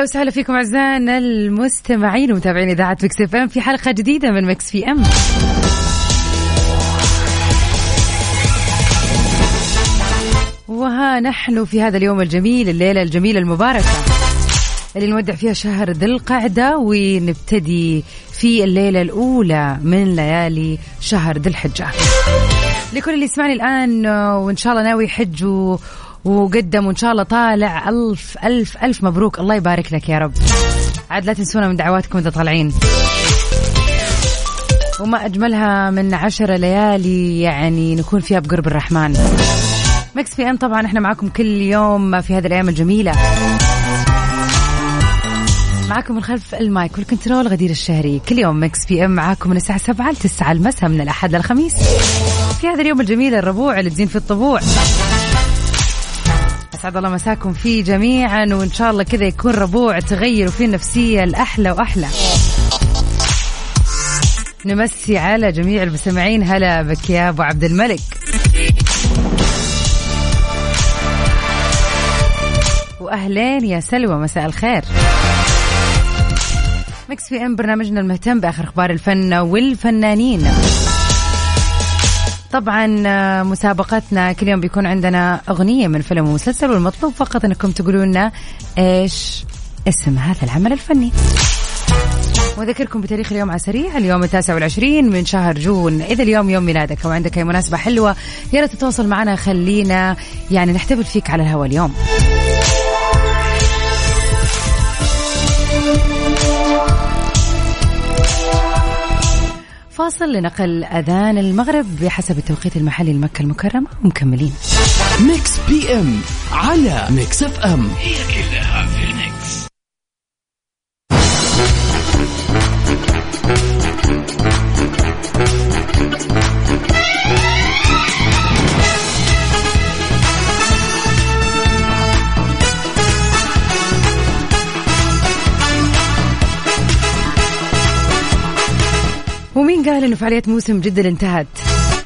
أهلا وسهلا فيكم أعزائنا المستمعين ومتابعين إذاعة Mix FM في حلقة جديدة من Mix PM. وها نحن في هذا اليوم الجميل الليلة الجميلة المباركة اللي نودع فيها شهر ذي القعدة ونبتدي في الليلة الأولى من ليالي شهر ذي الحجة. لكل اللي يسمعني الآن وإن شاء الله ناوي يحج وقدم وإن شاء الله طالع ألف ألف ألف مبروك. الله يبارك لك يا رب. عاد لا تنسونا من دعواتكم إذا طالعين. وما أجملها من عشر ليالي يعني نكون فيها بقرب الرحمن. Mix PM طبعا إحنا معاكم كل يوم في هذه الأيام الجميلة. معاكم من خلف ال mic وال control غدير الشهري. كل يوم Mix PM معاكم من الساعة 7 ل 9 المساء من الأحد للخميس. في هذا اليوم الجميل الربوع اللي تزين في الطبوع. اسعد الله مساكم فيه جميعا وإن شاء الله كذا يكون ربوع تغير فيه النفسية الأحلى وأحلى. نمسي على جميع المستمعين. هلا بك يا أبو عبد الملك. وأهلين يا سلوى مساء الخير. مكس في إم برنامجنا المهتم بآخر أخبار الفن والفنانين. طبعا آه، مسابقتنا كل يوم بيكون عندنا أغنية من فيلم ومسلسل والمطلوب فقط أنكم تقولوا لنا إيش اسم هذا العمل الفني. وذكركم بتاريخ اليوم على سريع اليوم التاسع والعشرين من شهر جون. إذا اليوم يوم ميلادك أو عندك أي مناسبة حلوة يا ريت تتواصل معنا خلينا يعني نحتفل فيك على الهواء اليوم. فاصل لنقل أذان المغرب بحسب التوقيت المحلي لمكة المكرمة. ومكملين Mix PM على Mix FM. هي كلها في إنه فعاليات موسم جدة انتهت.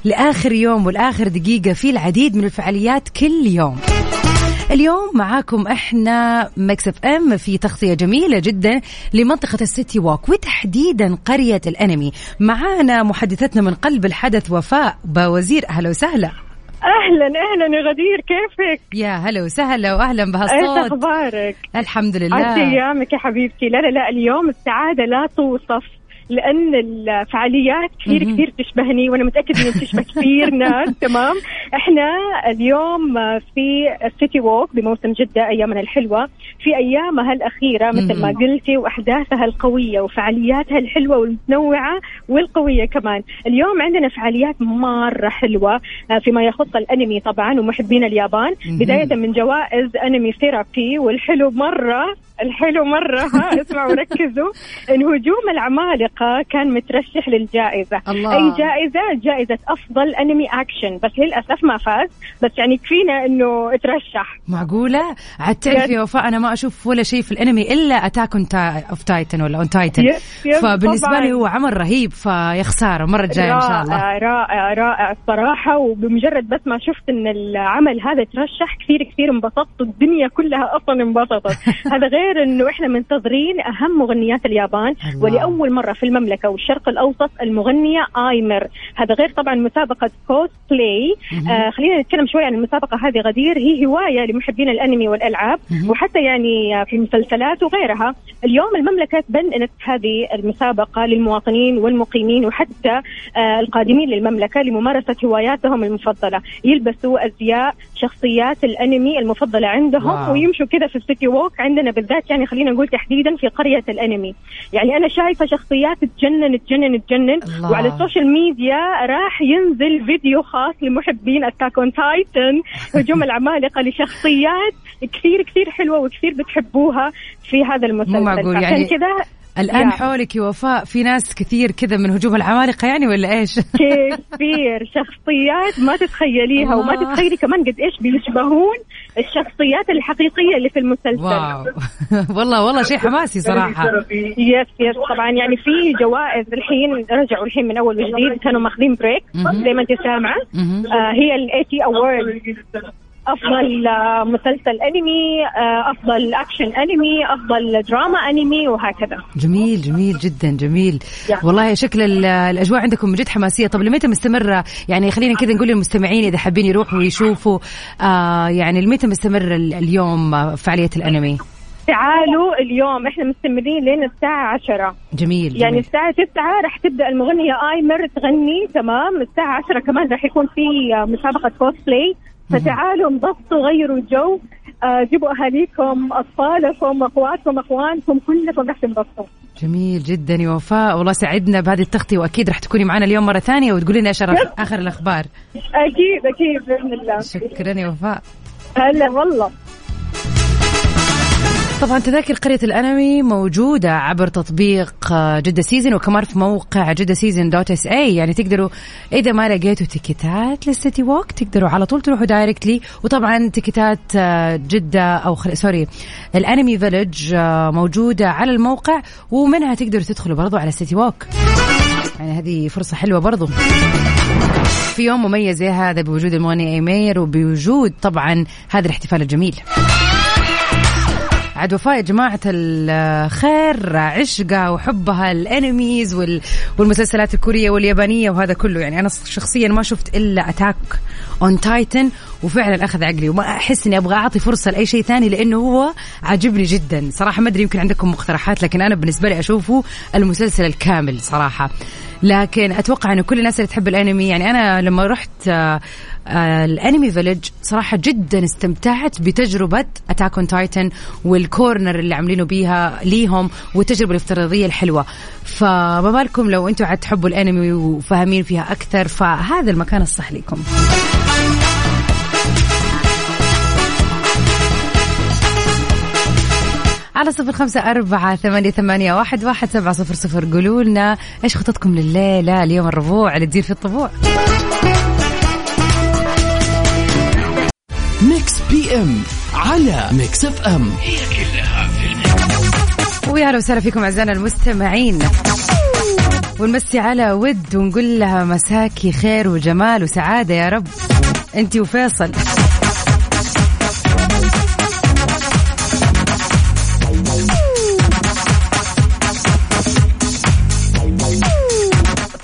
لآخر يوم والآخر دقيقة في العديد من الفعاليات كل يوم. اليوم معاكم إحنا Mix FM في تغطية جميلة جدا لمنطقة ال City Walk وتحديدا قرية الأنمي. معانا محدثتنا من قلب الحدث وفاء باوزير. أهلا وسهلا. أهلا أهلا يا غدير كيفك؟ يا هلا وسهلا واهلا بهالصوت. إيش أخبارك؟ الحمد لله. عسى أيامك يا حبيبتي. لا لا لا اليوم السعادة لا توصف. لأن الفعاليات كثير كثير تشبهني وأنا متاكد إنها تشبه كثير ناس تمام؟ إحنا اليوم في السيتي ووك بموسم جدة أيامنا الحلوة. في ايامها الاخيره مثل ما قلتي وأحداثها القوية وفعالياتها الحلوة والمتنوعة والقوية كمان. اليوم عندنا فعاليات مرة حلوة آه، فيما يخص الأنمي طبعا ومحبين اليابان. بداية من جوائز Anime Therapy والحلو مرة الحلو مرة ها اسمعوا وركزوا. إن هجوم العمالقة كان مترشح للجائزة. الله. أي جائزة؟ جائزة أفضل anime action بس للأسف ما فاز. بس يعني كفينا إنه ترشح. معقولة؟ عاد تعرفي يا وفاء أنا ما أشوف ولا شيء في الأنمي إلا Attack of Titan ولا on Titan فبالنسبة طبعاً. لي هو عمل رهيب فيا خسارة المرة الجاية إن شاء الله. رائع رائع الصراحة. وبمجرد بس ما شفت إن العمل هذا ترشح كثير كثير انبسطت الدنيا كلها أصلا انبسطت. هذا غير إنه إحنا منتظرين أهم مغنيات اليابان. الله. ولأول مرة في المملكة والشرق الأوسط المغنية Aimer. هذا غير طبعا مسابقة كوست بلاي آه خلينا نتكلم شوي عن المسابقة هذه غدير. هي هواية لمحبين الأنمي والألعاب مم. وحتى يعني في المسلسلات وغيرها. اليوم المملكة تبنت هذه المسابقة للمواطنين والمقيمين وحتى آه القادمين للمملكة لممارسة هواياتهم المفضلة. يلبسوا أزياء شخصيات الأنمي المفضلة عندهم wow. ويمشوا كذا في ال City Walk عندنا بالذات بالذات. يعني خلينا نقول تحديدا في قرية الأنمي. يعني أنا شايفة شخصيات تجنن تجنن تجنن الله. وعلى ال social media راح ينزل فيديو خاص لمحبين Attack on Titan هجوم العمالقة لشخصيات كثير كثير حلوة وكثير بتحبوها في هذا المسلسل مو معقول يعني كذا الآن حولك يا وفاء في ناس كثير كذا من هجوم العمالقة يعني ولا إيش؟ كثير شخصيات ما تتخيليها وما تتخيلي كمان قد إيش بيشبهون الشخصيات الحقيقية اللي في المسلسل. واو. والله والله شيء حماسي صراحة. yes yes طبعا يعني في جوائز الحين رجعوا الحين من أول وجديد كانوا ماخذين break زي ما أنت سامعة. آه هي ال AT award أفضل آه، مسلسل أنمي آه، أفضل أكشن أنمي أفضل دراما أنمي وهكذا. جميل جميل جدا جميل. والله شكل الأجواء عندكم جد حماسية. طب لمتى مستمرة يعني خلينا كذا نقول للمستمعين إذا حابين يروحوا ويشوفوا آه يعني لمتى مستمر اليوم فعالية الأنمي. تعالوا اليوم إحنا مستمرين لين الساعة 10 جميل, جميل. يعني الساعة 9 راح تبدأ المغنية ايمر تغني تمام؟ الساعة 10 كمان راح يكون في مسابقة كوسبلاي فتعالوا انبسطوا غيروا الجو آه جيبوا أهاليكم أطفالكم أخواتكم إخوانكم كلكم راح تنبسطوا. جميل جدا يا وفاء. والله سعدنا بهذه التغطية وأكيد راح تكوني معنا اليوم مرة ثانية وتقولي لنا إيش آخر الأخبار. أكيد أكيد بإذن الله. شكرا يا وفاء. هلا والله. طبعا تذاكر قرية الأنمي موجودة عبر تطبيق آه، جدة season وكمان في موقع جدة season dot sa يعني تقدروا إذا ما لقيتوا تيكيتات لل City Walk تقدروا على طول تروحوا directly وطبعا تيكيتات آه، جدة أو خل... sorry ال Anime Village آه، موجودة على الموقع ومنها تقدروا تدخلوا برضو على ال City Walk. يعني هذه فرصة حلوة برضو. في يوم مميز زي هذا بوجود المغني أيمير وبوجود طبعا هذا الاحتفال الجميل. عاد وفاء يا جماعة الخير عشقها وحبها ال animes والمسلسلات الكورية واليابانية وهذا كله. يعني أنا شخصيا ما شفت إلا Attack on Titan وفعلا أخذ عقلي. وما أحس إني أبغى أعطي فرصة لأي شيء ثاني لأنه هو عاجبني جدا. صراحة ما أدري يمكن عندكم مقترحات لكن أنا بالنسبة لي أشوفه المسلسل الكامل صراحة. لكن أتوقع انه كل الناس اللي تحب الأنمي يعني أنا لما رحت آه، آه، ال Anime Village صراحة جدا استمتعت بتجربة Attack on Titan وال corner اللي عاملينه بيها ليهم والتجربة الافتراضية الحلوة. فما بالكم لو أنتم عاد تحبوا الأنمي وفاهمين فيها أكثر فهذا المكان الصح لكم. على صفر خمسة أربعة ثمانية, ثمانية واحد, واحد سبعة صفر صفر. قولوا لنا إيش خططكم لليلة؟ اليوم الربوع اللي تدير في الطبوع. Mix PM على Mix FM. هي كلها في الميكس. ويا وسهلا فيكم أعزائنا المستمعين. ونمسي على ود ونقول لها مساكي خير وجمال وسعادة يا رب. انت وفيصل.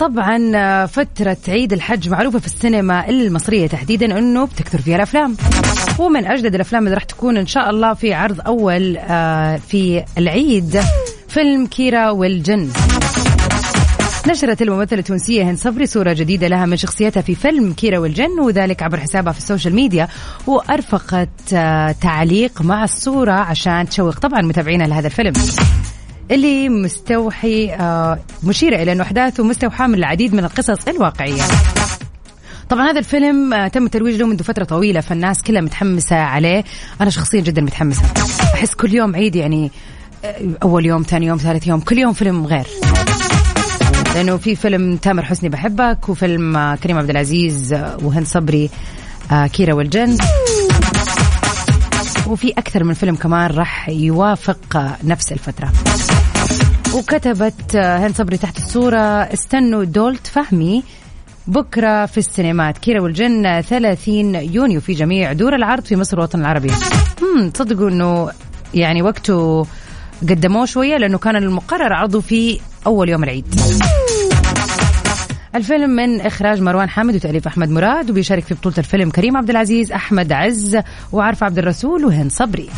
طبعا آه، فترة عيد الحج معروفة في السينما المصرية تحديدا إنه بتكثر فيها الأفلام. ومن أجدد الأفلام اللي راح تكون إن شاء الله في عرض أول آه، في العيد فيلم كيرا والجن. نشرت الممثلة التونسية هند صبري صورة جديدة لها من شخصيتها في فيلم كيرا والجن وذلك عبر حسابها في ال social media وأرفقت آه، تعليق مع الصورة عشان تشوق. طبعا متابعينها لهذا الفيلم. اللي مستوحي آه، مشيرة إلى أنه أحداثه مستوحاة من العديد من القصص الواقعية. طبعا هذا الفيلم آه، تم الترويج له منذ فترة طويلة فالناس كلها متحمسة عليه. أنا شخصيا جدا متحمسة. أحس كل يوم عيد يعني آه، أول يوم ثاني يوم ثالث يوم كل يوم فيلم غير. لأنه في فيلم تامر حسني بحبك وفيلم كريم عبد العزيز وهند صبري كيرة والجن. وفي أكثر من فيلم كمان راح يوافق نفس الفترة. وكتبت هند صبري تحت الصورة استنوا دولت فهمي بكرة في السينمات. كيرة والجن 30 يونيو في جميع دور العرض في مصر والوطن العربي. هم تصدقوا إنه يعني وقته قدموه شوية لأنه كان المقرر عرضه في أول يوم العيد. الفيلم من إخراج مروان حامد وتأليف أحمد مراد وبيشارك في بطولة الفيلم كريم عبد العزيز أحمد عز وعرف عبد الرسول وهند صبري.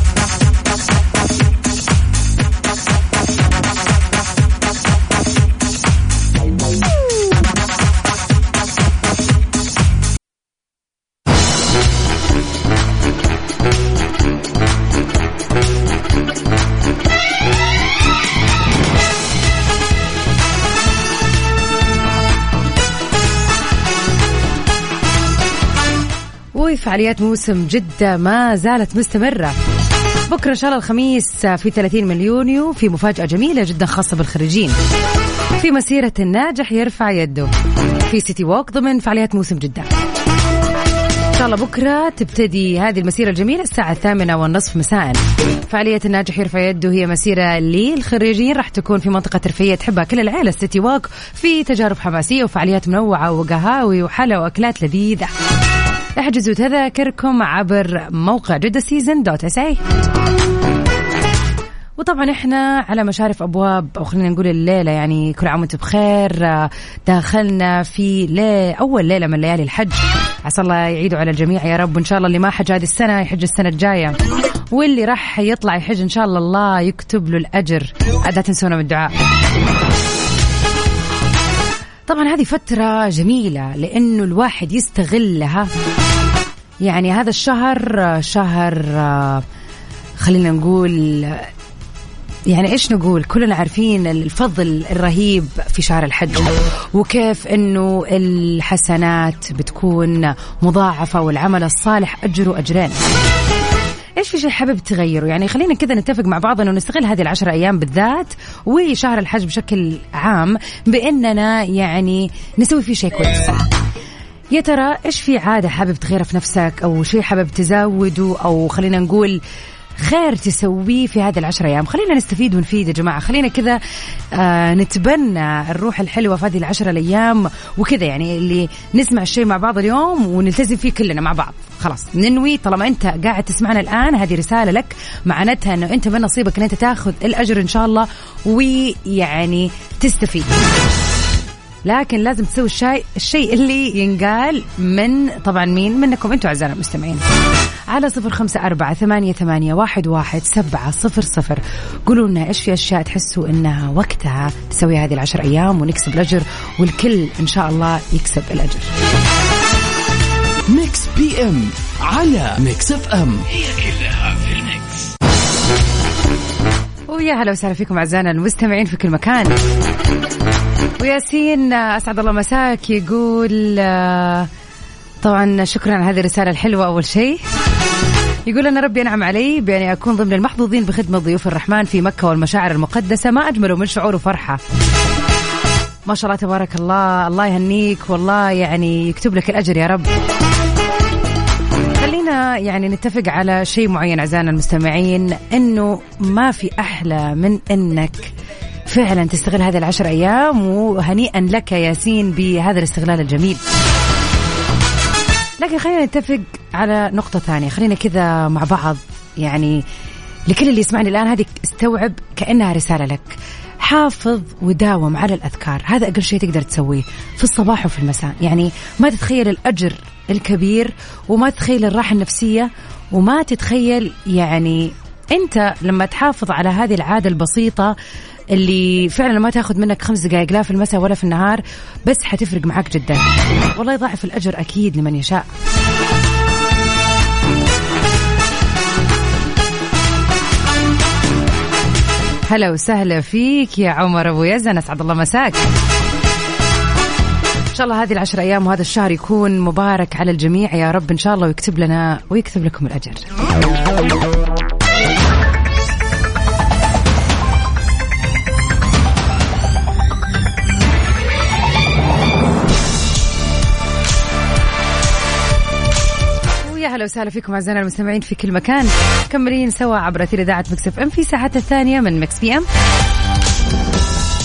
فعاليات موسم جدة ما زالت مستمرة. بكرة إن شاء الله الخميس في 30 من يونيو في مفاجأة جميلة جدا خاصة بالخريجين. في مسيرة الناجح يرفع يده. في سيتي ووك ضمن فعاليات موسم جدة. إن شاء الله بكرة تبتدي هذه المسيرة الجميلة الساعة الثامنة والنصف مساء. فعالية الناجح يرفع يده هي مسيرة للخريجين. راح تكون في منطقة ترفيهية تحبها كل العائلة سيتي ووك في تجارب حماسية وفعاليات منوعة وقهاوي وحلا وأكلات لذيذة. احجزوا تذاكركم عبر موقع جدة season dot sa وطبعا إحنا على مشارف أبواب أو خلينا نقول الليلة يعني كل عام وأنتم بخير. داخلنا في لي أول ليلة من ليالي الحج. عسى الله يعيدوا على الجميع يا رب وإن شاء الله اللي ما حج هذه السنة يحج السنة الجاية. واللي راح يطلع يحج إن شاء الله الله يكتب له الأجر. عاد لا تنسونا من الدعاء. طبعا هذه فترة جميلة لأنه الواحد يستغلها. يعني هذا الشهر شهر خلينا نقول يعني إيش نقول؟ كلنا عارفين الفضل الرهيب في شهر الحج. وكيف إنه الحسنات بتكون مضاعفة والعمل الصالح اجره اجرين إيش في شيء حابب تغيره؟ يعني خلينا كذا نتفق مع بعض إنه نستغل هذه العشر أيام بالذات وشهر الحج بشكل عام بإننا يعني نسوي فيه شيء كويس. يا ترى إيش في عادة حابب تغيرها في نفسك أو شيء حابب تزوده أو خلينا نقول خير تسويه في هذه العشر أيام. خلينا نستفيد ونفيد يا جماعة. خلينا كذا آه نتبنى الروح الحلوة في هذه العشر الأيام وكذا يعني اللي نسمع الشيء مع بعض اليوم ونلتزم فيه كلنا مع بعض. خلاص ننوي طالما أنت قاعد تسمعنا الآن. هذه رسالة لك معناتها أنه أنت من نصيبك أن أنت تاخذ الأجر إن شاء الله ويعني تستفيد. لكن لازم تسوي الشيء الشيء اللي ينقال من طبعا مين؟ منكم أنتم اعزائنا المستمعين. على صفر خمسة أربعة ثمانية, ثمانية واحد, واحد سبعة صفر صفر. قولوا لنا إيش في أشياء تحسوا إنها وقتها تسوي هذه العشر أيام ونكسب الأجر والكل إن شاء الله يكسب الأجر. Mix PM على Mix FM. هي كلها في ال mix. ويا هلا وسهلا فيكم أعزائنا المستمعين في كل مكان. وياسين أسعد الله مساك يقول طبعا شكرا على هذه الرسالة الحلوة أول شيء. يقول أنا ربي أنعم علي بأني أكون ضمن المحظوظين بخدمة ضيوف الرحمن في مكة والمشاعر المقدسة. ما أجمله من شعور وفرحة. ما شاء الله تبارك الله. الله يهنيك والله يعني يكتب لك الأجر يا رب. خلينا يعني نتفق على شيء معين أعزائنا المستمعين أنه ما في أحلى من أنك فعلا تستغل هذه العشر أيام وهنيئا لك ياسين بهذا الاستغلال الجميل. لكن خلينا نتفق على نقطة ثانية. خلينا كذا مع بعض. يعني لكل اللي يسمعني الآن هذه استوعب كأنها رسالة لك. حافظ وداوم على الأذكار. هذا أقل شيء تقدر تسويه في الصباح وفي المساء. يعني ما تتخيل الأجر الكبير وما تتخيل الراحة النفسية وما تتخيل يعني أنت لما تحافظ على هذه العادة البسيطة اللي فعلا ما تاخذ منك خمس دقائق لا في المساء ولا في النهار بس حتفرق معك جدا. والله يضاعف الأجر أكيد لمن يشاء. هلا وسهلا فيك يا عمر أبو يزن أسعد الله مساك. إن شاء الله هذه العشر أيام وهذا الشهر يكون مبارك على الجميع يا رب إن شاء الله ويكتب لنا ويكتب لكم الأجر. أهلا وسهلا فيكم أعزائنا المستمعين في كل مكان. مكملين سوا عبر أثير إذاعة Mix FM في ساعتها الثانية من Mix PM.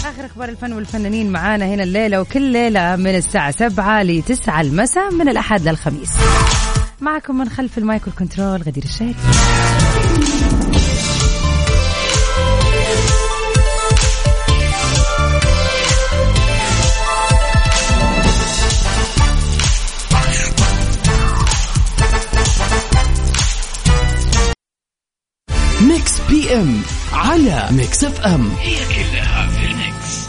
آخر أخبار الفن والفنانين معانا هنا الليلة وكل ليلة من الساعة 7 ل 9 المساء من الأحد للخميس. معكم من خلف ال mic وال control غدير الشيخ. M على Mix FM هي كلها في ال mix.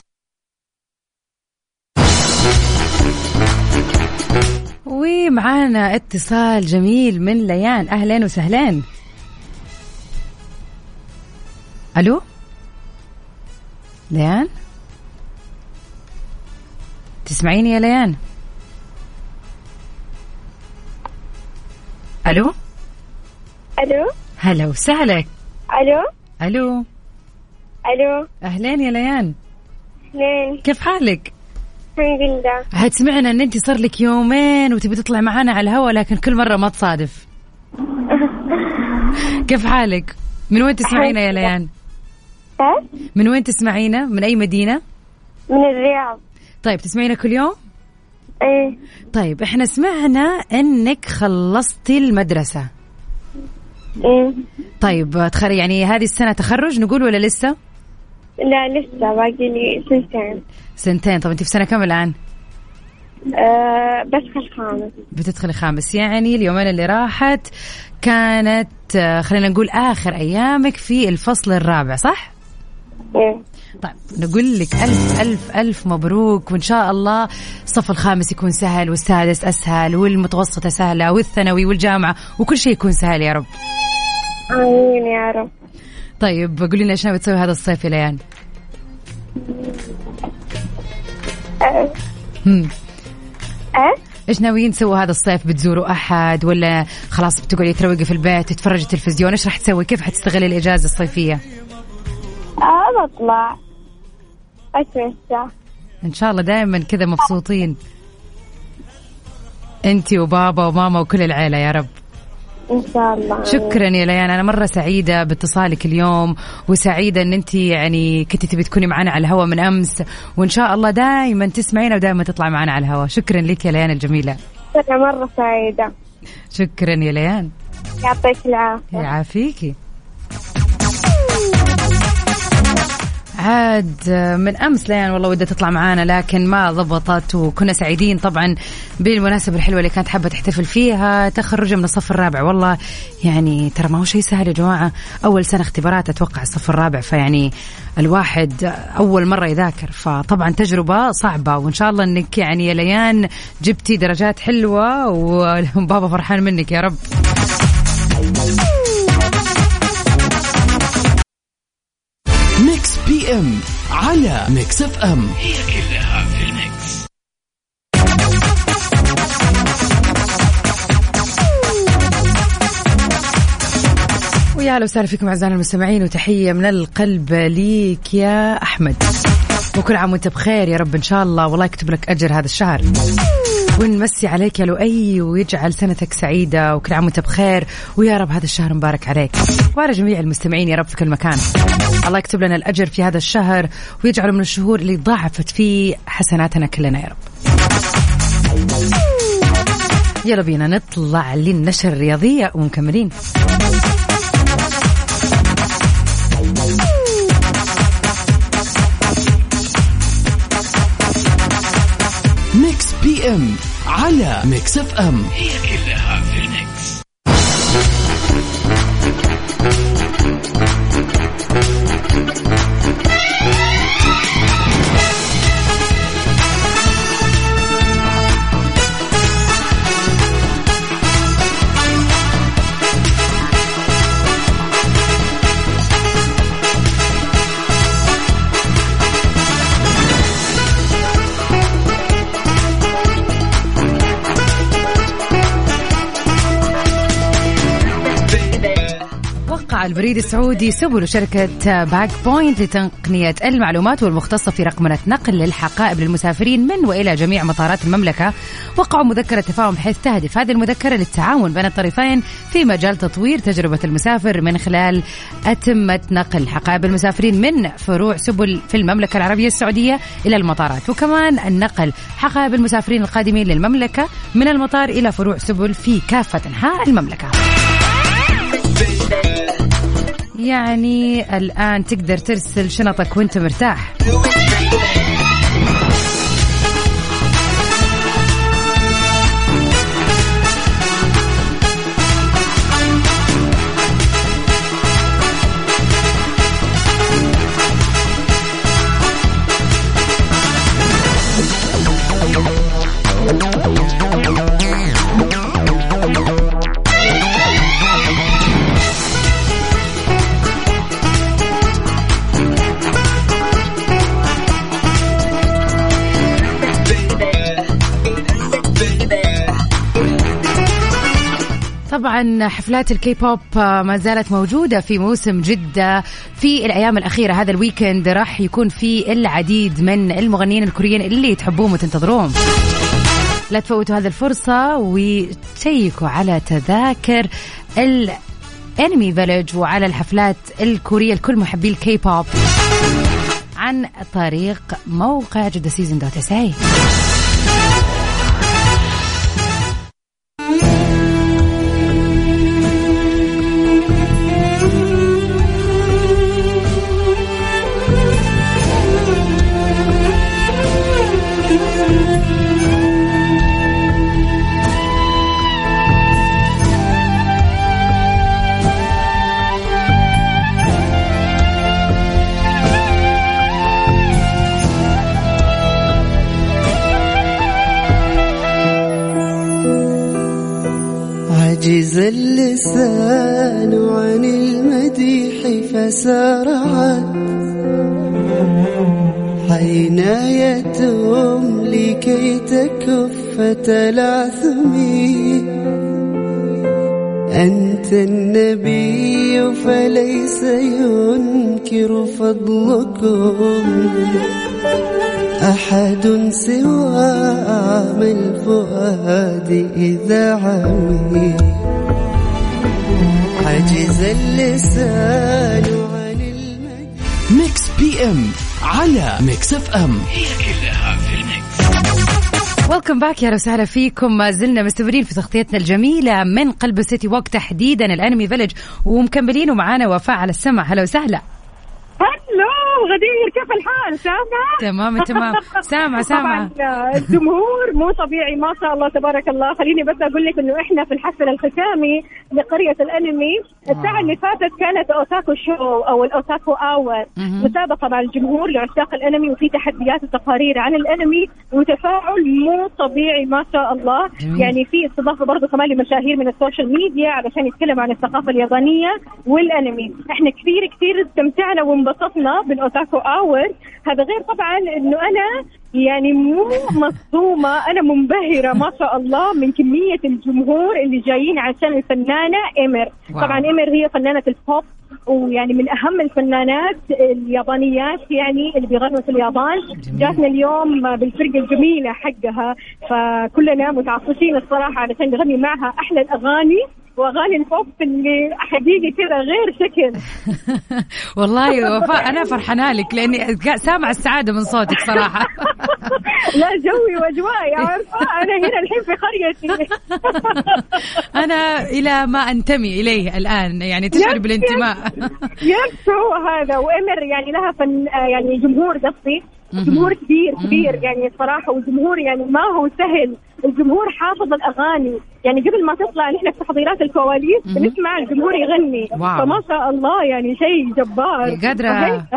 ومعانا اتصال جميل من ليان. أهلا وسهلا. ألو؟ ليان؟ تسمعيني يا ليان؟ ألو؟ ألو؟ هلا وسهلا. ألو؟ ألو ألو أهلين يا ليان أهلين كيف حالك؟ الحمد لله هاد سمعنا إن أنت صار لك يومين وتبي تطلع معنا على الهواء لكن كل مرة ما تصادف كيف حالك؟ من وين تسمعينا يا ليان؟ من وين تسمعينا؟ من أي مدينة؟ من الرياض طيب تسمعينا كل يوم؟ إيه طيب إحنا سمعنا إنك خلصتي المدرسة إيه طيب تخرج يعني هذه السنة تخرج نقول ولا لسه؟ لا لسه باقي لي سنتين. سنتين. طب أنت في سنة كم الآن؟ أه بدخل خامس بتدخلي خامس يعني اليومين اللي راحت كانت آه، خلينا نقول آخر أيامك في الفصل الرابع صح؟ إيه. طيب نقول لك ألف ألف ألف مبروك وإن شاء الله الصف الخامس يكون سهل والسادس أسهل والمتوسطة سهلة والثانوي والجامعة وكل شيء يكون سهل يا رب. آمين يا رب. طيب قولي لنا إيش ناوي تسوي هذا الصيف يا ليان؟ أه. هم. أه؟ إيش ناويين تسووا هذا الصيف؟ بتزوروا أحد ولا خلاص بتقعدي تروقي في البيت تتفرجي تلفزيون؟ إيش راح تسوي؟ كيف حتستغلي الإجازة الصيفية؟ أه بطلع. أتمشى. إن شاء الله دائما كذا مبسوطين. أنتي وبابا وماما وكل العيلة يا رب. إن شاء الله. شكرا يا ليان أنا مرة سعيدة باتصالك اليوم وسعيدة إن أنت يعني كنت تبي تكوني معنا على الهواء من أمس وإن شاء الله دائما تسمعينا ودائما تطلع معنا على الهواء شكرا لك يا ليان الجميلة. أنا مرة سعيدة. شكرا يا ليان. يعطيك العافية. يعافيكي. عاد من أمس ليان والله ودها تطلع معانا لكن ما ضبطت وكنا سعيدين طبعا بالمناسبة الحلوة اللي كانت حابة تحتفل فيها. تخرجها من الصف الرابع والله يعني ترى ما هو شيء سهل يا جماعة. أول سنة اختبارات أتوقع الصف الرابع فيعني الواحد أول مرة يذاكر. فطبعا تجربة صعبة وإن شاء الله إنك يعني يا ليان جبتي درجات حلوة وبابا فرحان منك يا رب. M على Mix FM ويا أهلا وسهلا فيكم اعزائنا المستمعين وتحية من القلب ليك يا أحمد. وكل عام وأنت بخير يا رب إن شاء الله والله يكتب لك أجر هذا الشهر. ونمسي عليك يا لؤي ويجعل سنتك سعيدة وكل عام وانت بخير. ويا رب هذا الشهر مبارك عليك. وعلى جميع المستمعين يا رب في كل مكان. الله يكتب لنا الأجر في هذا الشهر ويجعله من الشهور اللي ضاعفت فيه حسناتنا كلنا يا رب. يلا بينا نطلع للنشر الرياضية ومكملين. إم على ميكس إف إم. البريد السعودي سبل شركة باك بوينت لتقنية المعلومات والمختصة في رقمنة نقل للحقائب للمسافرين من وإلى جميع مطارات المملكة. وقعوا مذكرة تفاهم حيث تهدف هذه المذكرة للتعاون بين الطرفين في مجال تطوير تجربة المسافر من خلال أتمتة نقل حقائب المسافرين من فروع سبل في المملكة العربية السعودية إلى المطارات. وكمان النقل حقائب المسافرين القادمين للمملكة من المطار إلى فروع سبل في كافة أنحاء المملكة. يعني الآن تقدر ترسل شنطك وانت مرتاح. حفلات الكي بوب ما زالت موجودة في موسم جدة في الأيام الأخيرة هذا ال weekend راح يكون في العديد من المغنيين الكوريين اللي تحبوهم وتنتظروهم. لا تفوتوا هذه الفرصة وتشيكوا على تذاكر ال Anime Village وعلى الحفلات الكورية لكل محبي الكي بوب عن طريق موقع جدة season dot sa اللسان عن المديح فسارعت عنايتهم لكي تكف تلاثمي أنت النبي فليس ينكر فضلكم. أحد سوى أعمى الفؤاد إذا عمي عجز اللسان عن المجد. Mix PM على Mix FM هي كلها في ال mix. welcome back يا وسهلا فيكم. ما زلنا مستمرين في تغطيتنا الجميلة من قلب ال City Walk تحديدا ال Anime Village ومكملين ومعانا وفاء على السمع. هلا وسهلا. hello غدير كيف الحال؟ سامع؟ تمام تمام. سامع سامع. طبعا الجمهور مو طبيعي ما شاء الله تبارك الله. خليني بس أقول لك إنه إحنا في الحفل الختامي لقرية الأنمي الساعة اللي فاتت كانت Otaku show أو ال Otaku hour. مهم. مسابقة مع الجمهور لعشاق الأنمي وفي تحديات وتقارير عن الأنمي وتفاعل مو طبيعي ما شاء الله. جميل. يعني في استضافة برضه كمان لمشاهير من ال social media علشان يتكلموا عن الثقافة اليابانية والأنمي. إحنا كثير كثير استمتعنا وانبسطنا بال Otaku hour هذا غير طبعا إنه أنا يعني مو مصدومة أنا منبهرة ما شاء الله من كمية الجمهور اللي جايين عشان الفنانة wow. طبعا إيمر هي فنانة البوب ويعني من أهم الفنانات اليابانيات يعني اللي بيغنوا في اليابان. جاتنا اليوم بالفرقة الجميلة حقها فكلنا متعطشين الصراحة علشان نغني معها أحلى الأغاني وأغاني البوب اللي حقيقي كذا غير شكل. والله وفاء أنا فرحانة لك لأني سامع السعادة من صوتك صراحة. لا جوي وأجوائي عارفة أنا هنا الحين في قريتي. أنا إلى ما أنتمي إليه الآن يعني تشعر بالانتماء. يس هو هذا وإمر يعني لها فن يعني جمهور قصدي. جمهور كبير. كبير. يعني الصراحه والجمهور يعني ما هو سهل. الجمهور حافظ الأغاني. يعني قبل ما تطلع نحن في تحضيرات الكواليس. بنسمع الجمهور يغني. wow. فما شاء الله يعني شيء جبار. قادرة-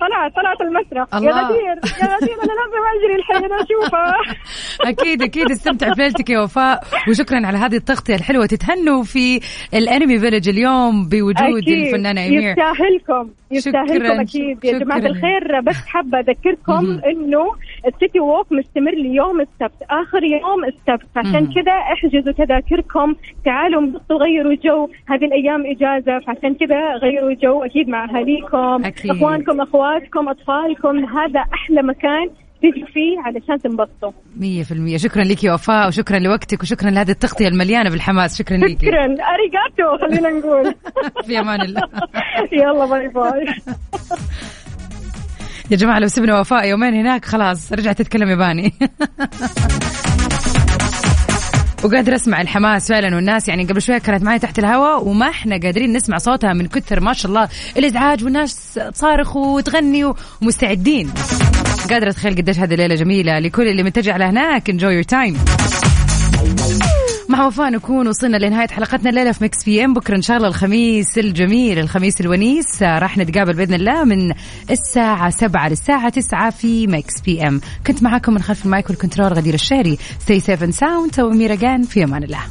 طلعت طلعت المسرح. يا الله. غدير يا غدير أنا لازم أجري الحين أشوفها. أكيد أكيد. استمتع بليلتك يا وفاء وشكرا على هذه التغطية الحلوة. تتهنوا في ال Anime Village اليوم بوجود الفنانة ايمير يستاهلكم يستاهلكم أكيد. يا جماعة. الخير بس حابة أذكركم. إنه ال City Walk مستمر ليوم السبت آخر يوم السبت. فعشان مهم. كذا احجزوا تذاكركم تعالوا انبسطوا غيروا جو. هذه الأيام إجازة فعشان كذا غيروا جو أكيد مع أهاليكم. أخوانكم أخواتكم أطفالكم. هذا أحلى مكان تجي فيه علشان تنبسطوا. مية في المية. شكرا لك يا وفاء وشكرا لوقتك وشكرا لهذه التغطية المليانة بالحماس. شكرا لك. شكرا. ありがとう خلينا نقول. في أمان الله. يلا bye bye. يا جماعة لو سبنا وفاء يومين هناك خلاص رجعت تتكلم ياباني. وقادر أسمع الحماس فعلا والناس يعني قبل شوية كانت معي تحت الهواء وما إحنا قادرين نسمع صوتها من كثر ما شاء الله. الإزعاج والناس تصارخ وتغني ومستعدين. قادرة اتخيل قديش هذه ليلة جميلة لكل اللي متجه لهناك enjoy your time وفاء نكون وصلنا لنهاية حلقتنا الليلة في Mix PM. بكرة إن شاء الله الخميس الجميل الخميس الونيس. راح نتقابل بإذن الله من الساعة 7 للساعة 9 في Mix PM. كنت معاكم من خلف ال mic وال control غدير الشهري. stay safe and sound وأميرة جان في أمان الله.